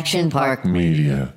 Action Park Media.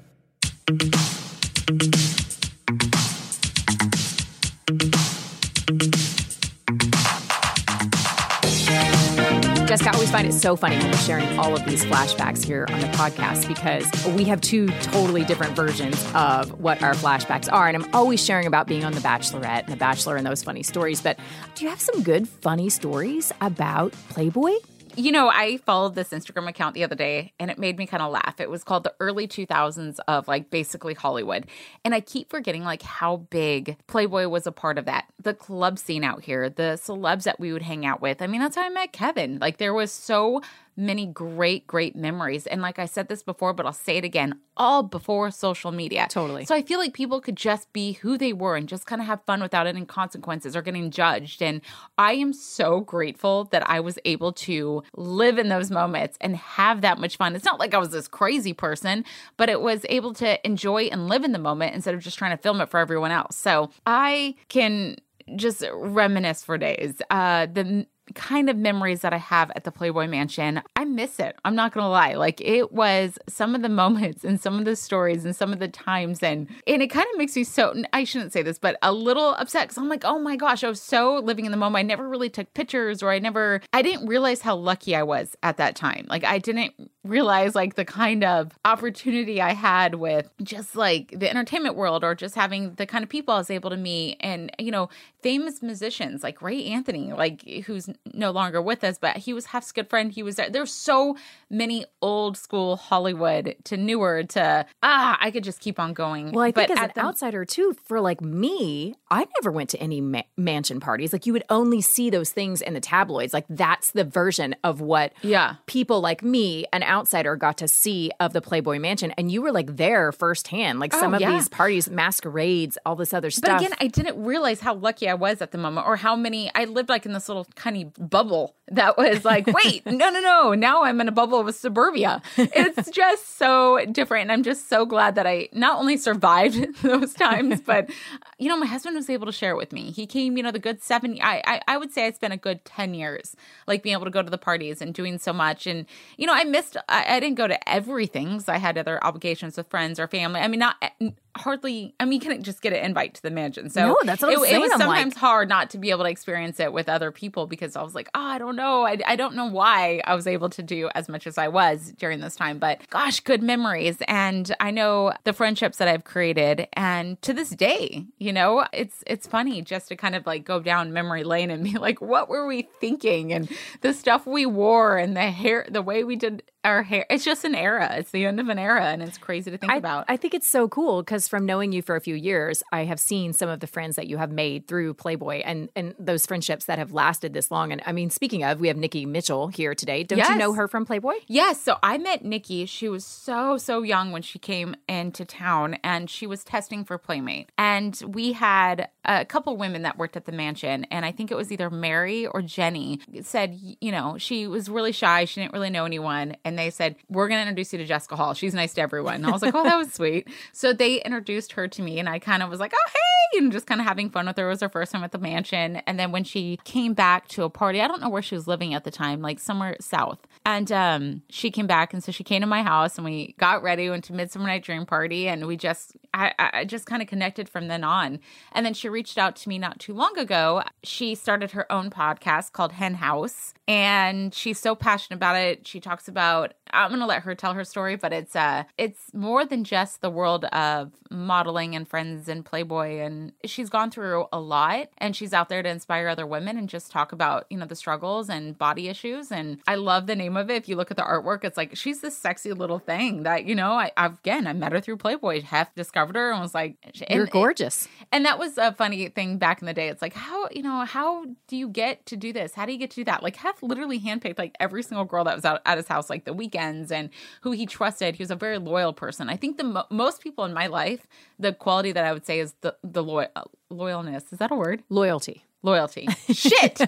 Jessica, I always find it so funny when we're sharing all of these flashbacks here on the podcast because we have two totally different versions of what our flashbacks are. And I'm always sharing about being on The Bachelorette and The Bachelor and those funny stories. But do you have some good, funny stories about Playboy? You know, I followed this Instagram account the other day and it made me kind of laugh. It was called the early 2000s of like basically Hollywood. And I keep forgetting like how big Playboy was a part of that. The club scene out here, the celebs that we would hang out with. I mean, that's how I met Kevin. Like there was so many great, great memories. And like I said this before, but I'll say it again all before social media. Totally. So I feel like people could just be who they were and just kind of have fun without any consequences or getting judged. And I am so grateful that I was able to live in those moments and have that much fun. It's not like I was this crazy person, but it was able to enjoy and live in the moment instead of just trying to film it for everyone else. So I can just reminisce for days. Uh, the kind of memories that I have at the Playboy Mansion, I miss it. I'm not gonna lie. Like it was some of the moments and some of the stories and some of the times and and it kind of makes me so I shouldn't say this, but a little upset because I'm like, oh my gosh, I was so living in the moment. I never really took pictures or I never I didn't realize how lucky I was at that time. Like I didn't realize like the kind of opportunity I had with just like the entertainment world or just having the kind of people I was able to meet and you know, famous musicians like Ray Anthony, like who's no longer with us, but he was Hef's good friend. He was there. There's so many old school Hollywood to newer to ah, I could just keep on going. Well, I think but as an the- outsider too, for like me, I never went to any ma- mansion parties. Like you would only see those things in the tabloids. Like that's the version of what Yeah. people like me, an outsider, got to see of the Playboy Mansion, and you were like there firsthand. Like some Oh, of yeah. these parties, masquerades, all this other stuff. But again, I didn't realize how lucky I was at the moment or how many I lived like in this little tiny bubble that was like, wait, no, no, no. Now I'm in a bubble with suburbia. It's just so different. And I'm just so glad that I not only survived those times, but you know, my husband was able to share it with me. He came, you know, the good seven I I, I would say I spent a good ten years like being able to go to the parties and doing so much. And, you know, I missed I, I didn't go to everything. So I had other obligations with friends or family. I mean, not eh, hardly I mean, you couldn't just get an invite to the mansion. So No, that's what it, I'm it was I'm like- sometimes hard not to be able to experience it with other people because I was like, oh, I don't know. I, I don't know why I was able to do as much as I was during this time. But gosh, good memories. And I know the friendships that I've created. And to this day, you know, it's it's funny just to kind of like go down memory lane and be like, what were we thinking? And the stuff we wore and the hair, the way we did our hair. It's just an era. It's the end of an era. And it's crazy to think I, about. I think it's so cool because from knowing you for a few years, I have seen some of the friends that you have made through Playboy and and those friendships that have lasted this long. And I mean, speaking of, we have Nikki Mitchell here today. Don't you know her from Playboy? Yes. So I met Nikki. She was so, so young when she came into town and she was testing for Playmate. And we had a couple women that worked at the mansion. And I think it was either Mary or Jenny said, you know, she was really shy. She didn't really know anyone. And they said, We're going to introduce you to Jessica Hall. She's nice to everyone. And I was like, Oh, that was sweet. So they introduced her to me. And I kind of was like, Oh, hey. And just kind of having fun with her. It was her first time at the mansion. And then when she came back to a party, I don't know where she was living at the time, like somewhere south. And um, she came back, and so she came to my house, and we got ready, went to Midsummer Night Dream Party, and we just, I, I just kind of connected from then on. And then she reached out to me not too long ago. She started her own podcast called Hen House, and she's so passionate about it. She talks about. I'm gonna let her tell her story, but it's uh, it's more than just the world of modeling and friends and Playboy, and she's gone through a lot, and she's out there to inspire other women and just talk about you know the struggles and body issues. And I love the name of it. If you look at the artwork, it's like she's this sexy little thing that you know. i've again, I met her through Playboy. Hef discovered her and was like, You're gorgeous. and that was a funny thing back in the day. It's like, how, you know, how do you get to do this? How do you get to do that? Like, Hef literally handpicked like every single girl that was out at his house, like the weekends and who he trusted. He was a very loyal person. I think the mo- most people in my life, the quality that I would say is the, the loyal, uh, loyalness. Is that a word? Loyalty. Loyalty. Shit.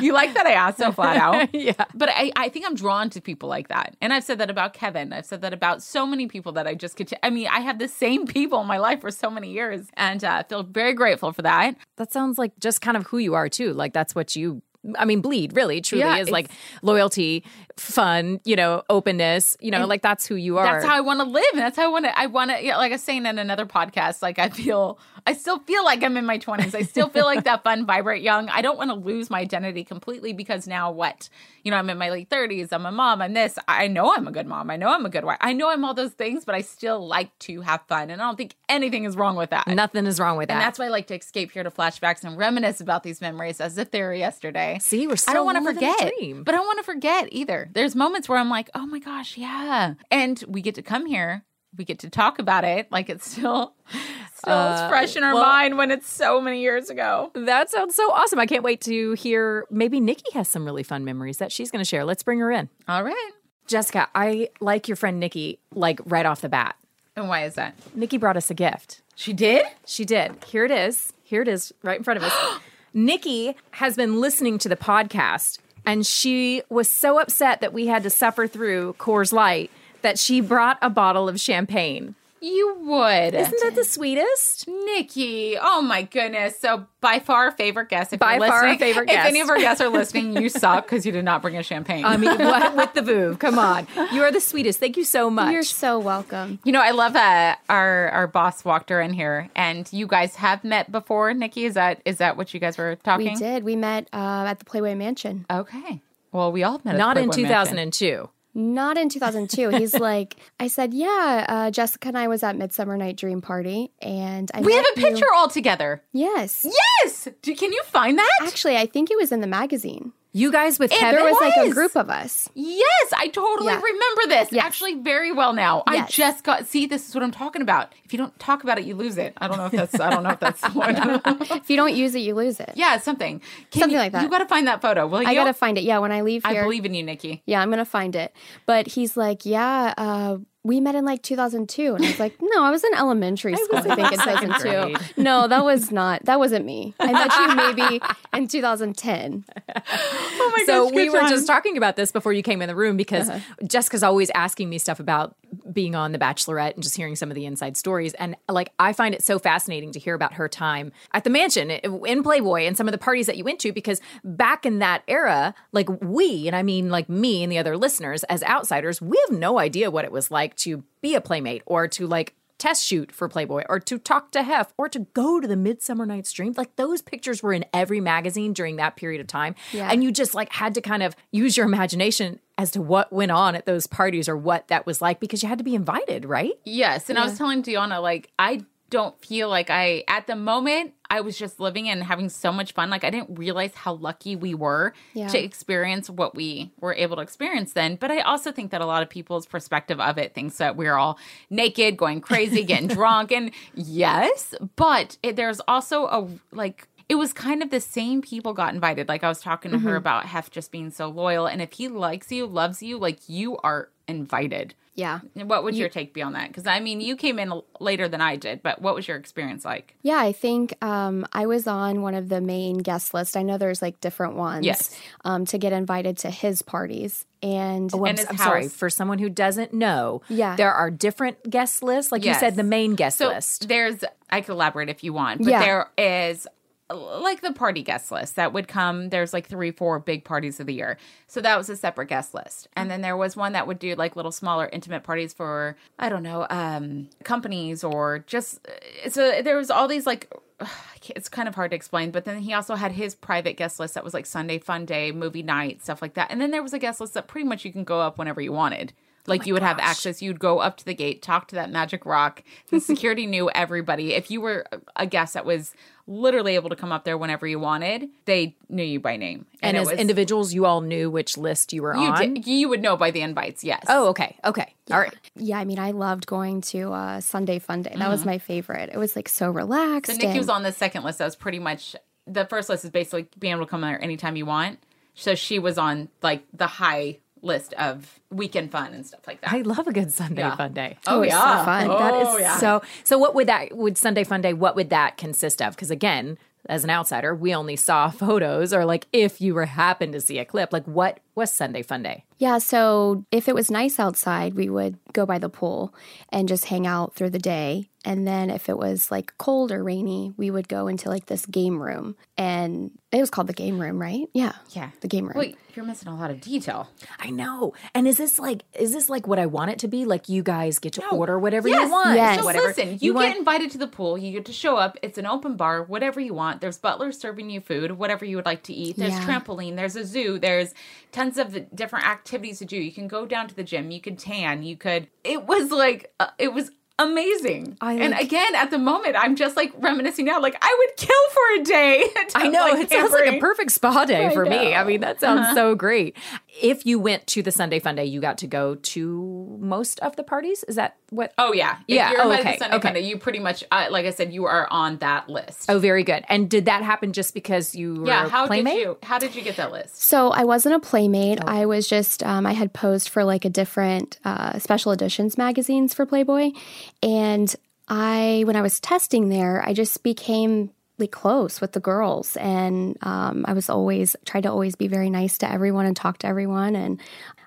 you like that I asked so flat out? Yeah. But I, I think I'm drawn to people like that. And I've said that about Kevin. I've said that about so many people that I just get to. I mean, I have the same people in my life for so many years and uh, I feel very grateful for that. That sounds like just kind of who you are too. Like that's what you I mean, bleed really, truly Yeah, is like loyalty, fun, you know, openness. You know, like that's who you are. That's how I want to live. And that's how I want to, I want to, yeah, like I was saying in another podcast, like I feel, I still feel like I'm in my 20s. I still feel like that fun, vibrant, young. I don't want to lose my identity completely because now what? You know, I'm in my late 30s. I'm a mom. I'm this. I know I'm a good mom. I know I'm a good wife. I know I'm all those things, but I still like to have fun. And I don't think anything is wrong with that. Nothing is wrong with that. And that's why I like to escape here to flashbacks and reminisce about these memories as if they were yesterday. See, we're I don't want to forget, but I don't want to forget either. There's moments where I'm like, oh my gosh, yeah. And we get to come here, we get to talk about it like it's still, still it's fresh in our Uh, well- mind when it's so many years ago. That sounds so awesome. I can't wait to hear. Maybe Nikki has some really fun memories that she's going to share. Let's bring her in. All right. Jessica, I like your friend Nikki, like right off the bat. And why is that? Nikki brought us a gift. She did? She did. Here it is. Here it is right in front of us. Nikki has been listening to the podcast and she was so upset that we had to suffer through Coors Light that she brought a bottle of champagne. You would. Isn't that the sweetest? Nikki, oh my goodness! So by far favorite guest. If By you're far listening, favorite If any of our guests are listening, you suck because you did not bring a champagne. I mean, what with the boo? Come on. You are the sweetest. Thank you so much. You're so welcome. You know, I love that our our boss walked her in here, and you guys have met before. Nikki, is that is that what you guys were talking? We did. We met uh, at the Playboy Mansion. Okay. Well, we all met. at Not in Playboy Mansion. 2002. Not in 2002. He's like, I said, yeah. Uh, Jessica and I was at Midsummer Night Dream Party, and I We have a you- picture all together. Yes. Yes. Do, can you find that? Actually, I think it was in the magazine. You guys with It- Kevin? There was like a group of us. Yes, I totally Yeah. remember this. Yes. Actually, very well now. I just got. See, this is what I'm talking about. If you don't talk about it, you lose it. I don't know if that's. I don't know if that's. If you don't use it, you lose it. yeah, something. Can Something you- like that. You got to find that photo. Will you? I gotta find it. Yeah, when I leave Here, I believe in you, Nikki. yeah, I'm gonna find it. But he's like, yeah, uh, we met in like 2002, and I was like, no, I was in elementary school. I, think in second 2002. grade. No, that was not. That wasn't me. I met you maybe in 2010. Oh my so gosh, we were just talking about this before you came in the room because uh-huh. Jessica's always asking me stuff about being on The Bachelorette and just hearing some of the inside stories. And like, I find it so fascinating to hear about her time at the mansion in Playboy and some of the parties that you went to because back in that era, like we, and I mean like me and the other listeners as outsiders, we have no idea what it was like to be a playmate or to like test shoot for Playboy or to talk to Hef or to go to the Midsummer Night's Dream. Like those pictures were in every magazine during that period of time. Yeah. And you just like had to kind of use your imagination as to what went on at those parties or what that was like because you had to be invited, right? Yes, and I was telling Deanna like I don't feel like I at the moment I was just living and having so much fun. Like I didn't realize how lucky we were Yeah. to experience what we were able to experience then. But I also think that a lot of people's perspective of it thinks that we're all naked, going crazy, getting drunk, and yes, but it, there's also a like. It was kind of the same people got invited. Like I was talking to her mm-hmm. about Hef just being so loyal, and if he likes you, loves you, like you are invited. Yeah. What would your take be on that? Because I mean, you came in later than I did, but what was your experience like? Yeah, I think um, I was on one of the main guest lists. I know there's like different ones. Yes. Um, to get invited to his parties. And Oh, I'm, I'm sorry. For someone who doesn't know, Yeah. there are different guest lists. Like Yes. you said, the main guest So list. there's, I could elaborate if you want, but Yeah. there is like the party guest list that would come. There's like three, four big parties of the year. So that was a separate guest list. And then there was one that would do like little smaller intimate parties for, I don't know, um, companies or just, uh, so there was all these like, it's kind of hard to explain, but then he also had his private guest list that was like Sunday fun day, movie night, stuff like that. And then there was a guest list that pretty much you can go up whenever you wanted. Like you would have access, you'd go up to the gate, talk to that magic rock. The security knew everybody. If you were a guest that was literally able to come up there whenever you wanted, they knew you by name. and it as was- individuals, you all knew which list you were you on. did, you would know by the invites. Yes. Oh, okay. Okay. All right. yeah, I mean, I loved going to uh, Sunday Fun Day. That was my favorite. It was like so relaxed. So Nikki and- was on the second list. That was pretty much the first list is basically being able to come there anytime you want. So she was on like the high list of weekend fun and stuff like that. I love a good Sunday Yeah. fun day. oh, oh it's so yeah, fun. Oh, that is Oh, yeah. so. So what would that would Sunday Fun Day? What would that consist of? Because again, as an outsider, we only saw photos, or like if you were happened to see a clip, like what was Sunday Fun Day? Yeah, so if it was nice outside, we would go by the pool and just hang out through the day. And then if it was like cold or rainy, we would go into like this game room. And it was called the game room, right? Yeah. Yeah. The game room. Wait, you're missing a lot of detail. I know. And is this like is this like what I want it to be? Like you guys get to order whatever Yes, you want. yes. So Whatever listen, you, want- get invited to the pool. You get to show up. It's an open bar, whatever you want. There's butlers serving you food, whatever you would like to eat. There's Yeah. trampoline. There's a zoo. There's tons of different activities to do. You can go down to the gym. You could tan. You could. It was like uh, it was amazing. I and again, at the moment, I'm just like reminiscing now. Like I would kill for a day. I know like, it sounds like a perfect spa day I for me. I mean, that sounds so great. If you went to the Sunday Fun Day, you got to go to most of the parties. Is that what? Oh yeah, If Yeah, You're oh, okay, Sunday okay. Funday, You pretty much, uh, like I said, you are on that list. Oh, very good. And did that happen just because you were yeah. a How playmate? did you? How did you get that list? So I wasn't a playmate. Oh. I was just um, I had posed for like a different uh, special editions magazines for Playboy, and I when I was testing there, I just became like close with the girls, and um, I was always tried to always be very nice to everyone and talk to everyone, and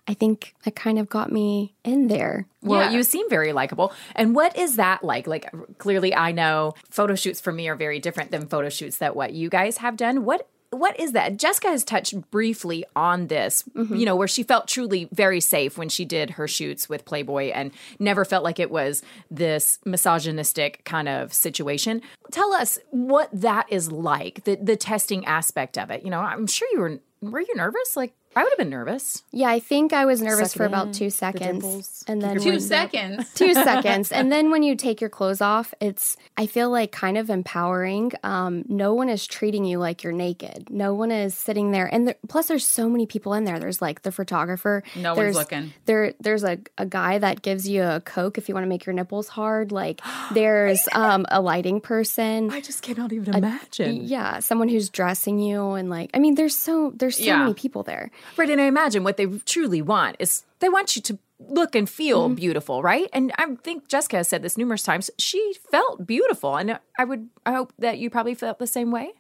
I think that kind of got me in there. Well, Yeah. you seem very likable. And what is that like? Like, clearly, I know photo shoots for me are very different than photo shoots that what you guys have done. What what is that? Jessica has touched briefly on this, you know, where she felt truly very safe when she did her shoots with Playboy and never felt like it was this misogynistic kind of situation. Tell us what that is like, the the testing aspect of it. You know, I'm sure you were were you nervous? Like I would have been nervous. Yeah, I think I was nervous Suck for about in, two seconds, dimples, and then Two when- seconds. two seconds. And then when you take your clothes off it's i feel like kind of empowering. Um, no one is treating you like you're naked. No one is sitting there. And there, plus there's so many people in there. There's like the photographer. No one's there's, looking. there there's a, a guy that gives you a coke if you want to make your nipples hard. Like there's um, a lighting person. I just cannot even imagine. yeah someone who's dressing you and like i mean there's so there's so Yeah. many people there Right, and I imagine what they truly want is they want you to look and feel beautiful, right? And I think Jessica has said this numerous times. She felt beautiful, and I would I hope that you probably felt the same way.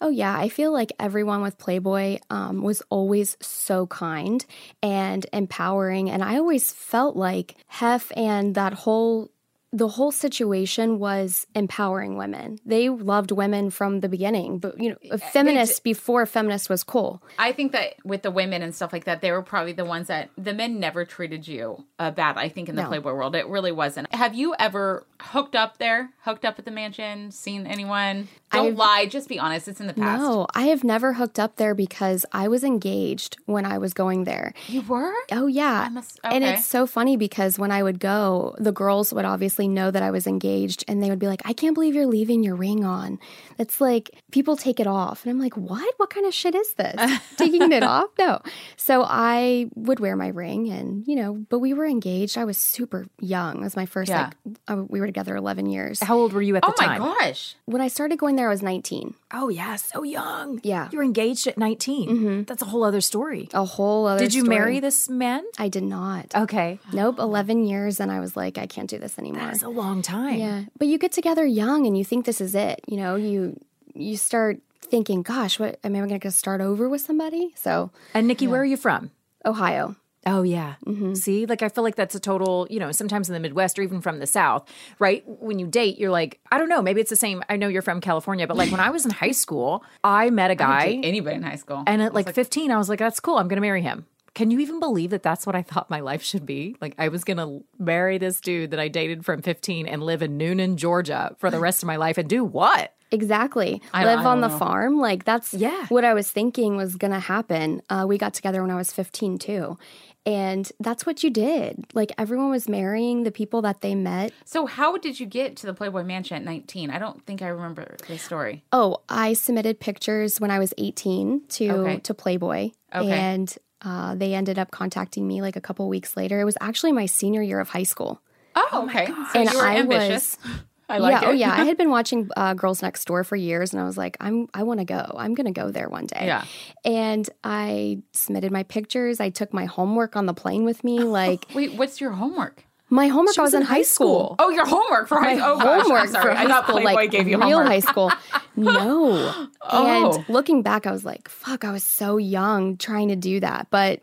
Oh, yeah. I feel like everyone with Playboy um, was always so kind and empowering. And I always felt like Hef and that whole. The whole situation was empowering women. They loved women from the beginning, but you know, a feminist before feminist was cool. I think that with the women and stuff like that, they were probably the ones that the men never treated you uh, bad. I think in the No. Playboy world, it really wasn't. Have you ever hooked up there? Hooked up at the mansion? Seen anyone? Don't I've- lie. Just be honest. It's in the past. No, I have never hooked up there because I was engaged when I was going there. You were? Oh yeah. must- And it's so funny because when I would go, the girls would obviously know that I was engaged and they would be like, "I can't believe you're leaving your ring on." It's like people take it off and I'm like, "What? What kind of shit is this? Taking it off?" No. So I would wear my ring and, you know, but we were engaged. I was super young. It was my first Yeah. like uh, we were together 11 years. How old were you at the Oh my time? gosh. When I started going there I was 19. Oh yeah, so young. Yeah. you were engaged at 19 mm-hmm. That's a whole other story. A whole other Did you story. marry this man? I did not. Okay, Nope, 11 years and I was like, I can't do this anymore. that's a long time. Yeah, but you get together young and you think this is it. You know, you you start thinking, "Gosh, what am I going to start over with somebody?" So, And Nikki, where are you from? Ohio. Oh yeah. See, like I feel like that's a total, you know, sometimes in the Midwest or even from the South, right? When you date, you're like, I don't know, maybe it's the same. I know you're from California, but like when I was in high school, I met a guy anybody in high school? and at like 15, I was like, that's cool. I'm going to marry him. Can you even believe that that's what I thought my life should be? Like I was going to marry this dude that I dated from 15 and live in Newnan, Georgia for the rest of my life and do what? Exactly. I- Live I on the know. farm. Like that's Yeah. what I was thinking was going to happen. Uh, we got together when I was 15 too. And that's what you did. Like everyone was marrying the people that they met. so how did you get to the Playboy Mansion at 19? I don't think I remember the story. Oh, I submitted pictures when I was 18 to Okay. to Playboy, Okay. and uh, they ended up contacting me like a couple weeks later. It was actually my senior year of high school. Oh, okay. So And you were I ambitious. I like yeah, it. oh yeah. I had been watching uh, Girls Next Door for years, and I was like, I'm, I want to go. I'm gonna go there one day. Yeah. And I submitted my pictures. I took my homework on the plane with me. Like Wait, what's your homework? my homework, I was was in in high high school. Oh, your homework for high school. Oh, gosh, homework I'm sorry. for I high thought school, Playboy like gave you real homework. high school. No. Oh. And looking back, I was like, fuck, I was so young trying to do that. But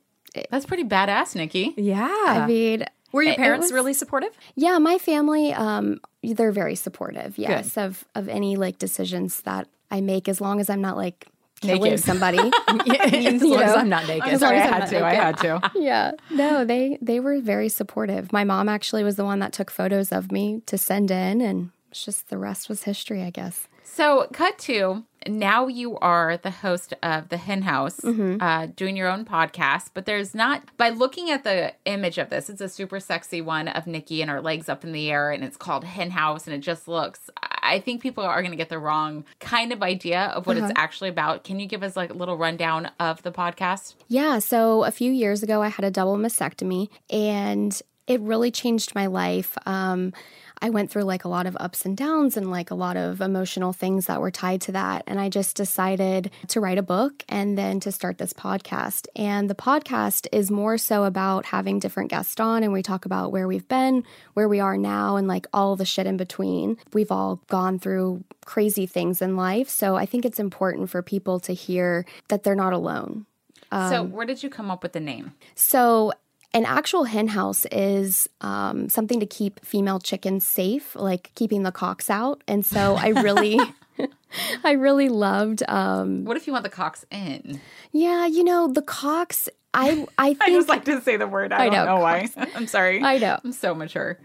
That's pretty badass, Nikki. Yeah. I mean, Were your it- it parents was- really supportive? Yeah, my family, um, they're very supportive. Yes, of of any like decisions that I make, as long as I'm not like killing Naked. somebody. as long as? I'm not naked. I'm sorry, as I'm had to. I had to. yeah. No, they they were very supportive. My mom actually was the one that took photos of me to send in, and it's just the rest was history, I guess. So, cut to now you are the host of the Hen House, Mm-hmm. uh, doing your own podcast. But there's not, by looking at the image of this, it's a super sexy one of Nikki and her legs up in the air, and it's called Hen House, and it just looks, I think people are going to get the wrong kind of idea of what Uh-huh. it's actually about. Can you give us like a little rundown of the podcast? Yeah. So a few years ago, I had a double mastectomy, and it really changed my life. Um, I went through like a lot of ups and downs and like a lot of emotional things that were tied to that. And I just decided to write a book and then to start this podcast. And the podcast is more so about having different guests on, and we talk about where we've been, where we are now, and like all the shit in between. We've all gone through crazy things in life. So I think it's important for people to hear that they're not alone. so, Um, where did you come up with the name? So, an actual hen house is um, something to keep female chickens safe, like keeping the cocks out. And so, I really, I really loved. Um, What if you want the cocks in? yeah, you know, the cocks. I I think I just like to say the word. I, I don't know, know, why. I'm sorry. I know. I'm so mature.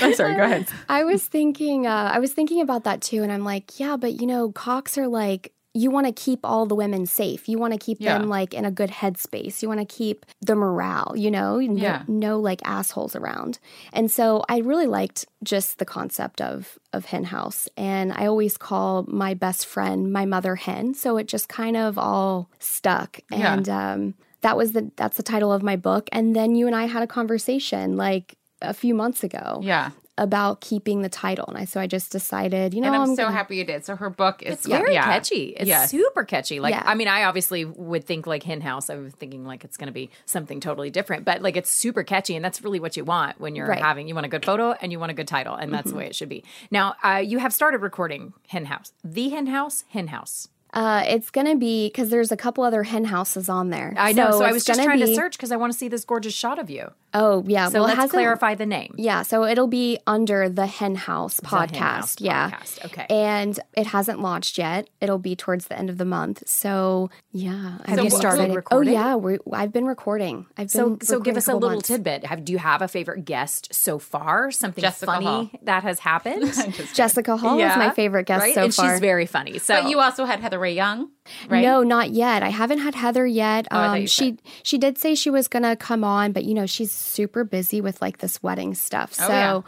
I'm sorry. Go ahead. I was thinking, uh, I was thinking about that too, and I'm like, yeah, but you know, cocks are like you want to keep all the women safe. You want to keep Yeah. them like in a good headspace. You want to keep the morale. You know, no, Yeah. no like assholes around. And so I really liked just the concept of of hen house, and I always call my best friend my mother hen. So it just kind of all stuck, Yeah. and um, that was the that's the title of my book. And then you and I had a conversation like a few months ago Yeah. About keeping the title. And I so I just decided, you know, And I'm, I'm so gonna- happy you did. So her book is It's very yeah. catchy. It's Yes. super catchy. Like, Yeah. I mean, I obviously would think like Hen House. I was thinking like it's going to be something totally different, but like it's super catchy, and that's really what you want when you're Right. Mm-hmm. having. You want a good photo and you want a good title, and that's the way it should be. Now, uh, you have started recording Hen House, the Hen House, Hen House. Uh, it's gonna be because there's a couple other hen houses on there. I know. So, I was just trying to search because I want to see this gorgeous shot of you. Oh yeah. So well, let's clarify the name. Yeah, so it'll be under the Hen House Hen podcast. House yeah. podcast, okay. And it hasn't launched yet. It'll be towards the end of the month. So yeah. Have I'm you started excited. recording? Oh yeah, we I've been recording. I've So, been so give us a couple little months. tidbit. Have do you have a favorite guest so far? Something Jessica funny Hall. that has happened? Jessica Hall is my favorite guest right? so and far. she's very funny. So But you also had Heather Rae Young, right? No, not yet. I haven't had Heather yet. Oh, Um, she she did say she was gonna come on, but you know she's super busy with like this wedding stuff. So Oh, yeah.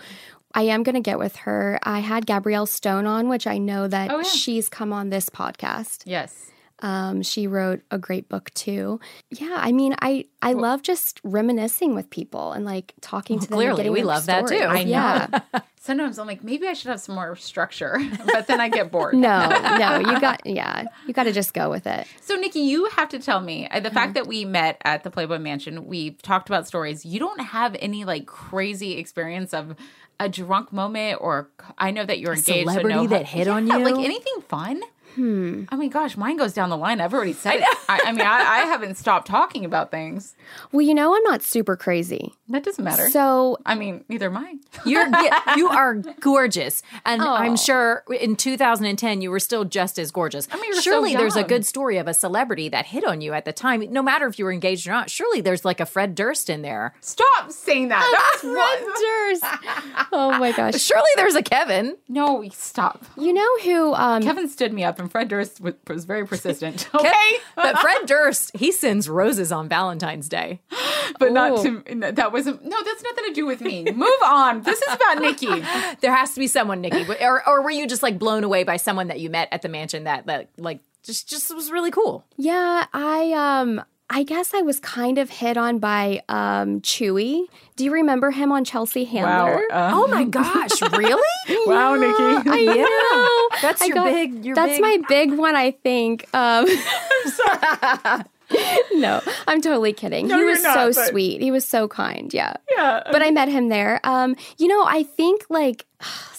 I am gonna get with her. I had Gabrielle Stone on, which I know that Oh, yeah. she's come on this podcast. Yes. Um, she wrote a great book too. Yeah, I mean, I I love just reminiscing with people and like talking to them. clearly, getting we their love that too. stories. I know. Yeah. Sometimes I'm like, maybe I should have some more structure, but then I get bored. no, no, you got yeah, you got to just go with it. So, Nikki, you have to tell me uh, the Mm-hmm. fact that we met at the Playboy Mansion, we've talked about stories. You don't have any like crazy experience of a drunk moment, or I know that you're engaged. celebrity so no, that hit on you? Like anything fun? Hmm. I mean, gosh, mine goes down the line. I've already said it. I, I mean, I, I haven't stopped talking about things. Well, you know, I'm not super crazy, That doesn't matter. so I mean, neither am I. You're you are gorgeous, and Oh. I'm sure in 2010 you were still just as gorgeous. I mean, you were so surely there's a good story of a celebrity that hit on you at the time, no matter if you were engaged or not. Surely there's like a Fred Durst in there. Stop saying that. That was one. Durst. oh my gosh. Surely there's a Kevin. No, stop. You know who? Um, Kevin stood me up, and Fred Durst was, was very persistent. Okay, but Fred Durst, he sends roses on Valentine's Day. but not to. That wasn't. No, that's nothing to do with me. Move on. This is about Nikki. There has to be someone, Nikki, or or were you just like blown away by someone that you met at the mansion that that like just just was really cool? yeah, I um, I guess I was kind of hit on by um Chuy. Do you remember him on Chelsea Handler? uh, Oh my gosh, really? wow, Nikki. I know. That's I your got- big. Your that's big, my big one, I think. Um, no, I'm totally kidding. he was not, so but- sweet. He was so kind. Yeah. Yeah. But I met him there. Um, you know, I think like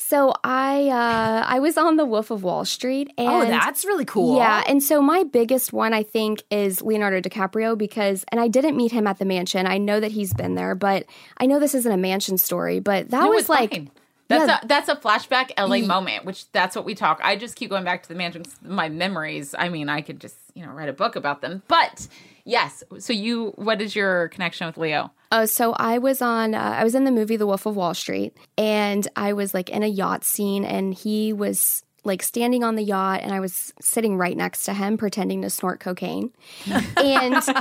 so I uh I was on the Wolf of Wall Street and oh, that's really cool. Yeah, and so my biggest one I think is Leonardo DiCaprio because and I didn't meet him at the mansion. I know that he's been there, but I know this isn't a mansion story, but that No, was like fine. That's yeah. a that's a flashback LA moment, which that's what we talk. I just keep going back to the mansions, My memories. I mean, I could just you know write a book about them. But yes, so you, what is your connection with Leo? Uh, so I was on, uh, I was in the movie The Wolf of Wall Street, and I was like in a yacht scene, and he was like standing on the yacht, and I was sitting right next to him, pretending to snort cocaine, and.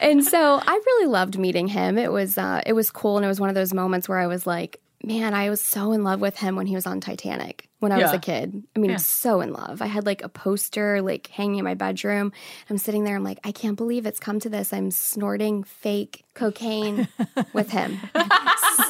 And so I really loved meeting him. It was uh, it was cool, and it was one of those moments where I was like, "Man, I was so in love with him when he was on Titanic when I was a kid. I mean, I was so in love. I had like a poster like hanging in my bedroom. I'm sitting there. I'm like, I can't believe it's come to this. I'm snorting fake cocaine with him.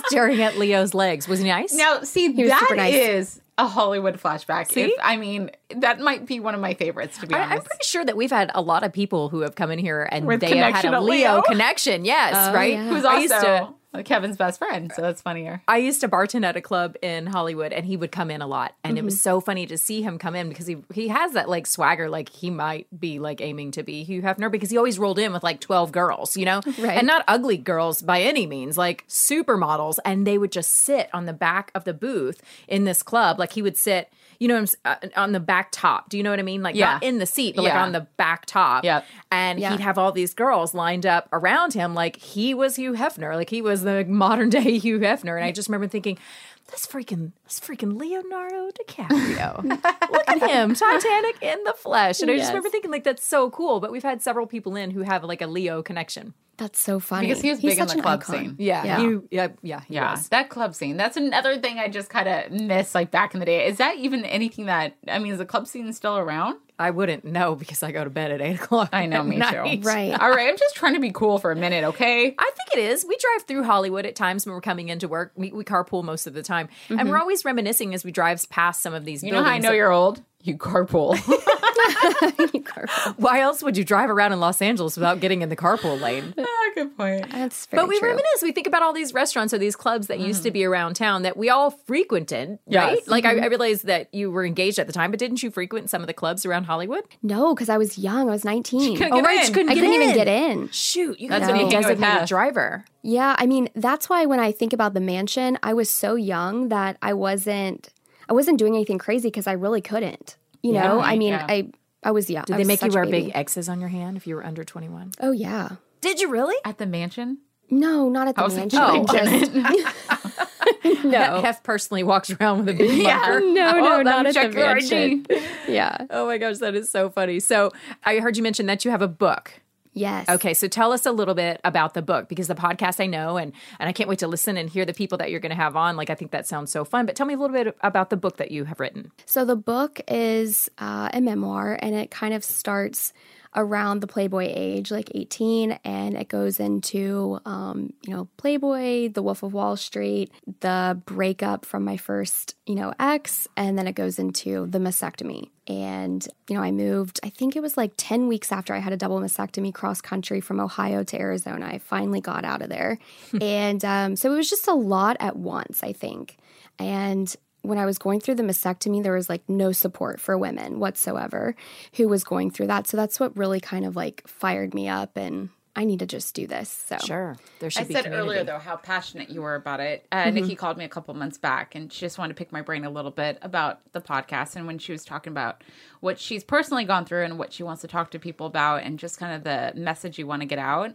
Staring at Leo's legs. Was he nice? Now, see, was that super nice. is a Hollywood flashback. See? If, I mean, that might be one of my favorites to be I, honest. I'm pretty sure that we've had a lot of people who have come in here and With they have had a Leo, Leo? connection. Yes, Oh, right. yeah. Who's I used to also Kevin's best friend, so that's funnier. I used to bartend at a club in Hollywood, and he would come in a lot, and it Mm-hmm. was so funny to see him come in because he he has that like swagger, like he might be like aiming to be Hugh Hefner because he always rolled in with like twelve girls, you know, Right. and not ugly girls by any means, like supermodels, and they would just sit on the back of the booth in this club, like he would sit. You know, what I'm s- uh, on the back top. Do you know what I mean? Like Yeah. not in the seat, but like on the back top. Yep. And Yeah. he'd have all these girls lined up around him, like he was Hugh Hefner, like he was the modern day Hugh Hefner. And I just remember thinking, that's freaking, that's freaking Leonardo DiCaprio. Look at him, Titanic in the flesh. And I just Yes. remember thinking, like, that's so cool. But we've had several people in who have like a Leo connection. That's so funny. Because he was He's big in the club icon. scene. Yeah, Yeah. You, yeah, yeah, he Yeah, was. that club scene. That's another thing I just kind of miss, like back in the day. Is that even anything that, I mean, is the club scene still around? I wouldn't know because I go to bed at eight o'clock. I know, me night. too. Right. All right, I'm just trying to be cool for a minute, okay? I think it is. We drive through Hollywood at times when we're coming into work. We, we carpool most of the time, and we're always reminiscing as we drive past some of these. Mm-hmm. You know how I know that- you're old? You carpool. Why else would you drive around in Los Angeles without getting in the carpool lane? ah, good point. That's very But we true. reminisce. We think about all these restaurants or these clubs that used to be around town that we all frequented, Yes. right? Like I, I realized that you were engaged at the time, but didn't you frequent some of the clubs around Hollywood? No, because I was young. I was 19. couldn't Oh, get right, in. you couldn't I get couldn't in. even get in. Shoot, you That's got when to you be hang designated Hef. driver. Yeah, I mean, that's why when I think about the mansion, I was so young that I wasn't I wasn't doing anything crazy because I really couldn't. You Yeah, know, I mean, yeah. I I was young. Did they make you wear big X's on your hand if you were under twenty one? Oh yeah. Did you really? At the mansion? No, not at the was mansion. thinking- oh, Just, no. Hef personally walks around with a big marker. no, no, Oh, let not at the mansion. Yeah. Oh my gosh, that is so funny. So I heard you mention that you have a book. Yes. Okay, so tell us a little bit about the book because the podcast I know and and I can't wait to listen and hear the people that you're going to have on. Like I think that sounds so fun. But tell me a little bit about the book that you have written. So the book is uh, a memoir, and it kind of starts around the Playboy age, like 18, and it goes into, um, you know, Playboy, The Wolf of Wall Street, the breakup from my first, you know, ex, and then it goes into the mastectomy. And, you know, I moved, I think it was like 10 weeks after I had a double mastectomy cross country from Ohio to Arizona. I finally got out of there. and um, so it was just a lot at once, I think. And when I was going through the mastectomy, there was like no support for women whatsoever who was going through that. So that's what really kind of like fired me up and I need to just do this. So Sure, there should I be said community. earlier though how passionate you were about it. Uh, Nikki called me a couple months back, and she just wanted to pick my brain a little bit about the podcast. And when she was talking about what she's personally gone through and what she wants to talk to people about, and just kind of the message you want to get out,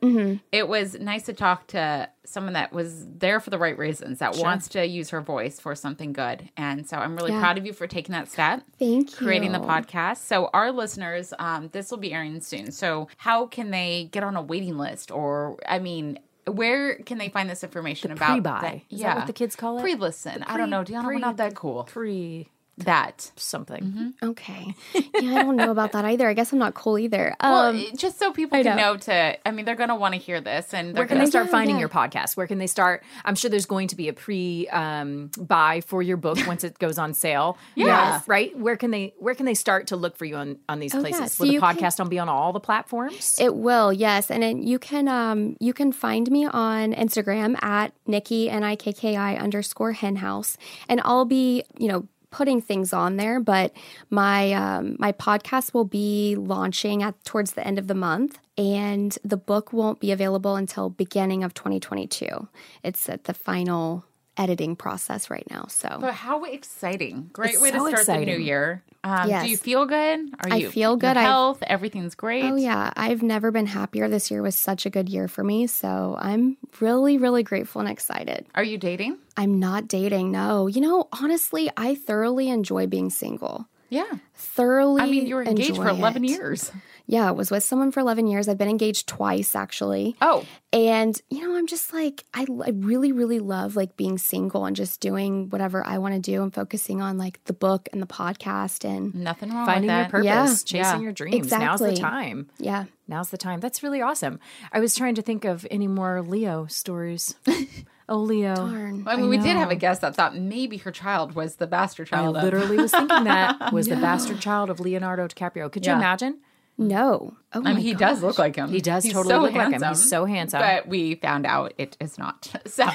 it was nice to talk to someone that was there for the right reasons, that wants to use her voice for something good. And so I'm really Yeah. proud of you for taking that step. thank you. creating the podcast. So our listeners, um, this will be airing soon. So how can they get on a waiting list, or I mean, where can they find this information about? pre-buy. that- Is that what the kids call it? Pre-listen. I don't know. DeAnna, we're not that cool. Pre. That. something. Okay. Yeah, I don't know about that either. I guess I'm not cool either. Well, Um, it- just so people I can know. know to. I mean, they're going to want to hear this, and they're Where can going they to start Yeah, finding yeah. your podcast? Where can they start? I'm sure there's going to be a pre um, buy for your book once it goes on sale. Yeah. right. Where can they Where can they start to look for you on on these Oh, places? yeah. So Will the you can- podcast on be on all the platforms? It will, yes, and then you can um you can find me on Instagram at Nikki N I K K I underscore Henhouse, and I'll be you know putting things on there. But my um, my podcast will be launching at towards the end of the month, and the book won't be available until beginning of 2022. It's at the final editing process right now. So But how exciting! Great It's way to so start the new year. Um, Yes. Do you feel good? Are you? I feel good. I've- Health, everything's great. Oh yeah, I've never been happier. This year was such a good year for me, so I'm really really grateful and excited. Are you dating? I'm not dating. No. You know, honestly, I thoroughly enjoy being single. Yeah. Thoroughly. I mean, you were engaged for 11 it. years. Yeah, I was with someone for 11 years. I've been engaged twice actually. Oh, And, you know, I'm just like, I, I really, really love like being single and just doing whatever I want to do and focusing on like the book and the podcast. And nothing wrong Finding with your that. purpose, Yeah. chasing Yeah. your dreams. Now's the Exactly. time. yeah, Now's the time. That's really awesome. I was trying to think of any more Leo stories. oh, Leo. darn. I mean, we did have a guest that thought maybe her child was the bastard I child. of- literally was thinking that was the bastard child of Leonardo DiCaprio. Could you imagine? No. Oh I my mean, he gosh. does look like him. He does He's totally so look like him. He's so handsome. But we found out it is not. So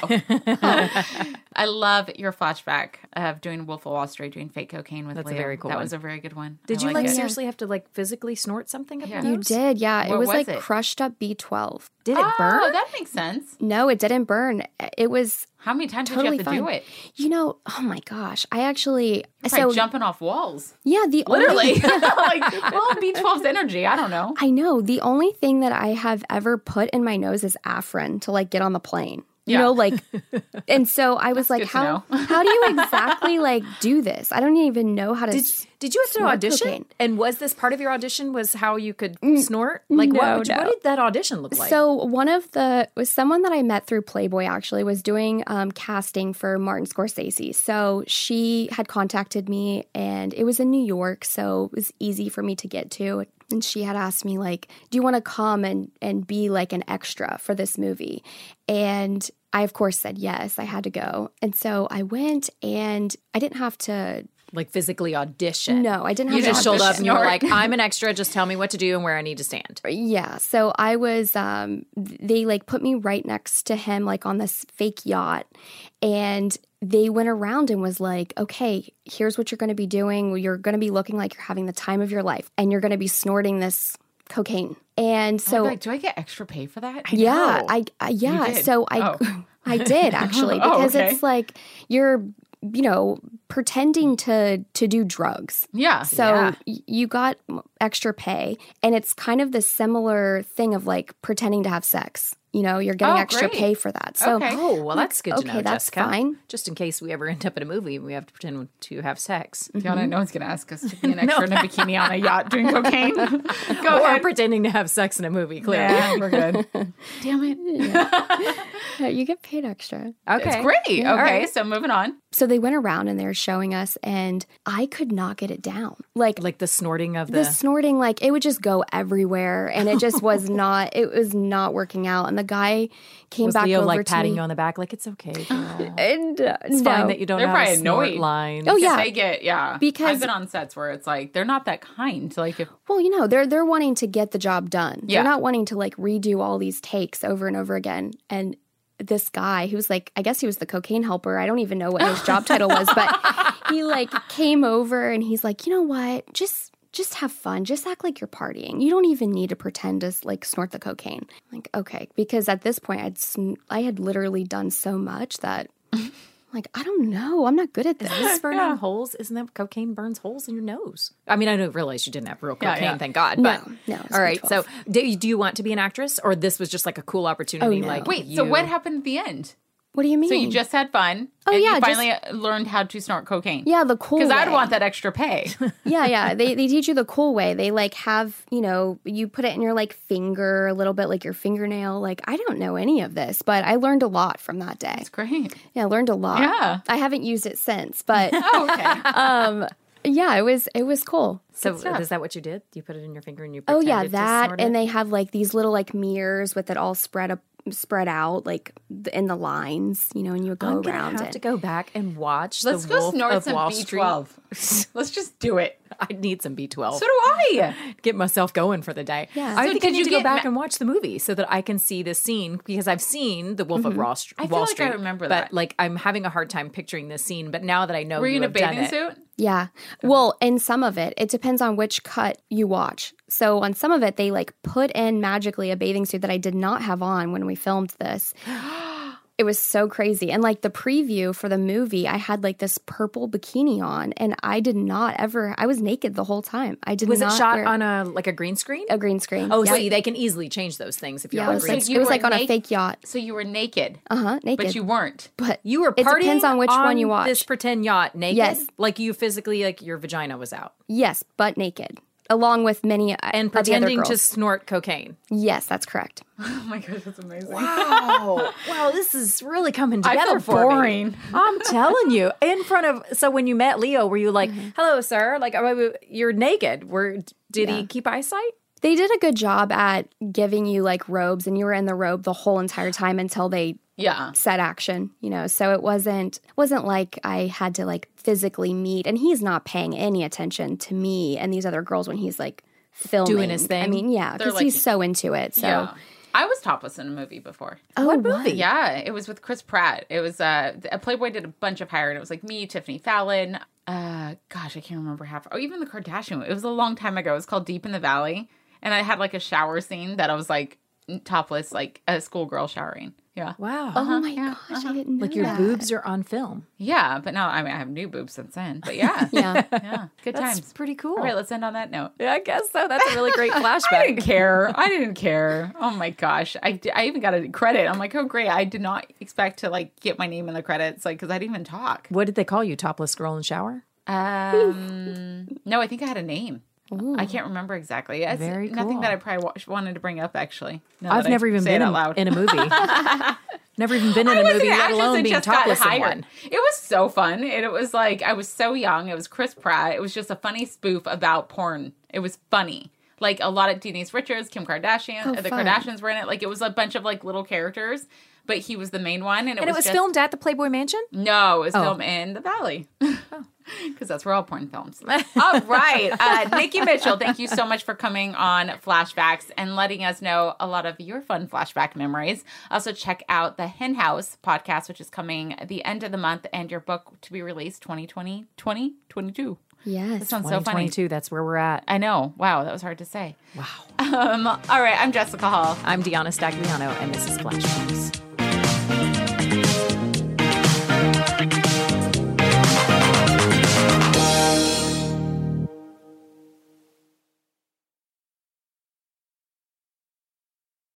I love your flashback of doing Wolf of Wall Street, doing fake cocaine with That's a Leo. very cool That one. was a very good one. Did I you like it. seriously have to like physically snort something up Yeah. You did, yeah. It What was, was like it? crushed up B12. Did it Oh, burn? Oh, that makes sense. No, it didn't burn. It was How many times totally did you have to fine. do it? You know, oh my gosh. I actually It's so jumping off walls. yeah, the Literally. only like, well, B12's energy. I don't know. I know the only thing that I have ever put in my nose is Afrin to like get on the plane. You Yeah. know, like, and so I was like, how how do you exactly like do this? I don't even know how to. Did, s- did you have to audition? cocaine. And was this part of your audition? Was how you could snort? Like what, no, what did that audition look like? So one of the was someone that I met through Playboy actually was doing um, casting for Martin Scorsese. So she had contacted me, and it was in New York, so it was easy for me to get to. And she had asked me like, "Do you want to come and and be like an extra for this movie?" And I of course said yes. I had to go, and so I went, and I didn't have to. like physically audition? No, I didn't have You just showed up and you were like, "I'm an extra. Just tell me what to do and where I need to stand." Yeah. So I was, um, they like put me right next to him, like on this fake yacht. And they went around and was like, okay, here's what you're going to be doing. You're going to be looking like you're having the time of your life and you're going to be snorting this cocaine. And oh so, like, do I get extra pay for that? yeah. I, I yeah. So I, Oh. I did actually Oh, because okay. it's like you're, you know, pretending to to do drugs. Yeah. So Yeah. you got extra pay, and it's kind of the similar thing of like pretending to have sex. You know, you're getting Oh, extra great. pay for that. So Okay. Oh, well, that's good to okay, know, that's Jessica. fine. Just in case we ever end up in a movie and we have to pretend to have sex. Fiona, mm-hmm. no one's going to ask us to be an extra in a bikini on a yacht doing cocaine. Go or ahead. pretending to have sex in a movie, clearly. Yeah, we're good. Damn it. yeah, you get paid extra. Okay. It's great. Okay, All right. so moving on. So they went around and they're showing us, and I could not get it down. Like Like the snorting of the the. Snorting like it would just go everywhere and it just was not it was not working out and the guy came was back Leo over like to patting me you on the back, like it's okay, girl. and uh, It's no. fine that you don't They're know how to probably snort annoyed. lines. Oh, Because yeah. They get, yeah. Because- I've been on sets where it's like, they're not that kind. Like, if, Well, you know, they're they're wanting to get the job done. Yeah. They're not wanting to like redo all these takes over and over again. And this guy, he was like, I guess he was the cocaine helper. I don't even know what his job title was, but he like came over and he's like, you know what? Just just have fun. Just act like you're partying. You don't even need to pretend to like snort the cocaine. I'm like, okay, because at this point, I'd sn- I had literally done so much that. Like I don't know, I'm not good at this. Is this burning holes? Isn't that cocaine burns holes in your nose? I mean, I don't realize you didn't have real cocaine, yeah. thank God. But no, it's all right. B12. So, do you, do you want to be an actress, or this was just like a cool oh, opportunity? Oh, no. Like, wait, so what happened at the end? What do you mean? So you just had fun. Oh, and yeah, You just- finally learned how to snort cocaine. yeah, the cool. Because I'd want that extra pay. Yeah, yeah. They they teach you the cool way. They like have, you know, you put it in your like finger a little bit like your fingernail. Like I don't know any of this, but I learned a lot from that day. It's great. Yeah, I learned a lot. Yeah. I haven't used it since, but Oh, okay. um yeah, it was it was cool. So is that what you did? You put it in your finger and you put Oh yeah, pretended to that snort and they have like these little like mirrors with it all spread up spread out like in the lines, you know, and you would go I'm gonna around have it. to go back and watch Let's the go Wolf snort of some Wall B12. Let's just do it. I need some B12. So do I. get myself going for the day. Yeah. I So think I need you to go back ma- and watch the movie so that I can see this scene because I've seen The Wolf of mm-hmm. Wall, St- I feel Wall like I Street. remember but that. like I'm having a hard time picturing this scene. But now that I know Were you in a have done bathing it- suit? Yeah. Well, in some of it, it depends on which cut you watch. So on some of it, they like put in magically a bathing suit that I did not have on when we filmed this. It was so crazy. And like the preview for the movie, I had like this purple bikini on and I did not ever I was naked the whole time. I did not. Was it shot wear on a like a green screen? a green screen. Oh, yeah. see, they can easily change those things if you're yeah, it on was green like, screen. it was like on a fake yacht. So you were naked, Uh-huh, naked. but you weren't. but You were it depends on which one you on watch. This pretend yacht naked. Yes. like you physically like your vagina was out yes, but naked. Along with many uh, and of the other pretending to snort cocaine. Yes, that's correct. Oh my gosh, that's amazing. Wow, wow, this is really coming I together feel for me. I'm telling you, in front of. So when you met Leo, were you like, "Hello, sir"? Like, uh, you're naked. Were did he keep eyesight? They did a good job at giving you like robes, and you were in the robe the whole entire time until they Yeah. set action. You know, so it wasn't wasn't like I had to like physically meet, and he's not paying any attention to me and these other girls when he's like filming his thing I mean, yeah, because like- he's so into it. So, Yeah. I was topless in a movie before. oh, What what? movie? Yeah, it was with Chris Pratt. It was uh a Playboy did a bunch of hire and it was like me, Tiffany Fallon, uh gosh, I can't remember half. Oh, even the Kardashian. It was a long time ago. It was called Deep in the Valley. And I had like a shower scene that I was like topless, like a schoolgirl showering. Yeah. Wow, Oh my yeah, gosh, I didn't know like your that. boobs are on film. Yeah, but now I mean I have new boobs since then. But yeah. Yeah. Yeah. Good That's times. pretty cool. All right, let's end on that note. yeah, I guess so. That's a really great flashback. I didn't care. I didn't care. Oh my gosh. I, I even got a credit. I'm like, oh, great. I did not expect to like get my name in the credits, like, because I didn't even talk. what did they call you? Topless girl in shower? Um, no, I think I had a name. I can't remember exactly. It's Very nothing cool. that I probably wa- wanted to bring up, actually. I've never even been in, in a movie. never even been in a movie, let alone being topless in one. It was so fun. And it was like I was so young. It was Chris Pratt. It was just a funny spoof about porn. It was funny. Like a lot of Denise Richards, Kim Kardashian, Oh, the fun. Kardashians were in it. Like it was a bunch of like little characters, but he was the main one. And it And was it was just- filmed at the Playboy Mansion. No, it was Oh. filmed in the Valley. Oh. Because that's where all porn films. all right. Uh, Nikki Mitchell, thank you so much for coming on Flashbacks and letting us know a lot of your fun flashback memories. Also, check out the Hen House podcast, which is coming at the end of the month, and your book to be released 2020, 2022. Yes. That sounds so funny. 2022. That's where we're at. I know. Wow, that was hard to say. Wow. Um, all right. I'm Jessica Hall. I'm DeAnna Stagliano, and this is Flashbacks.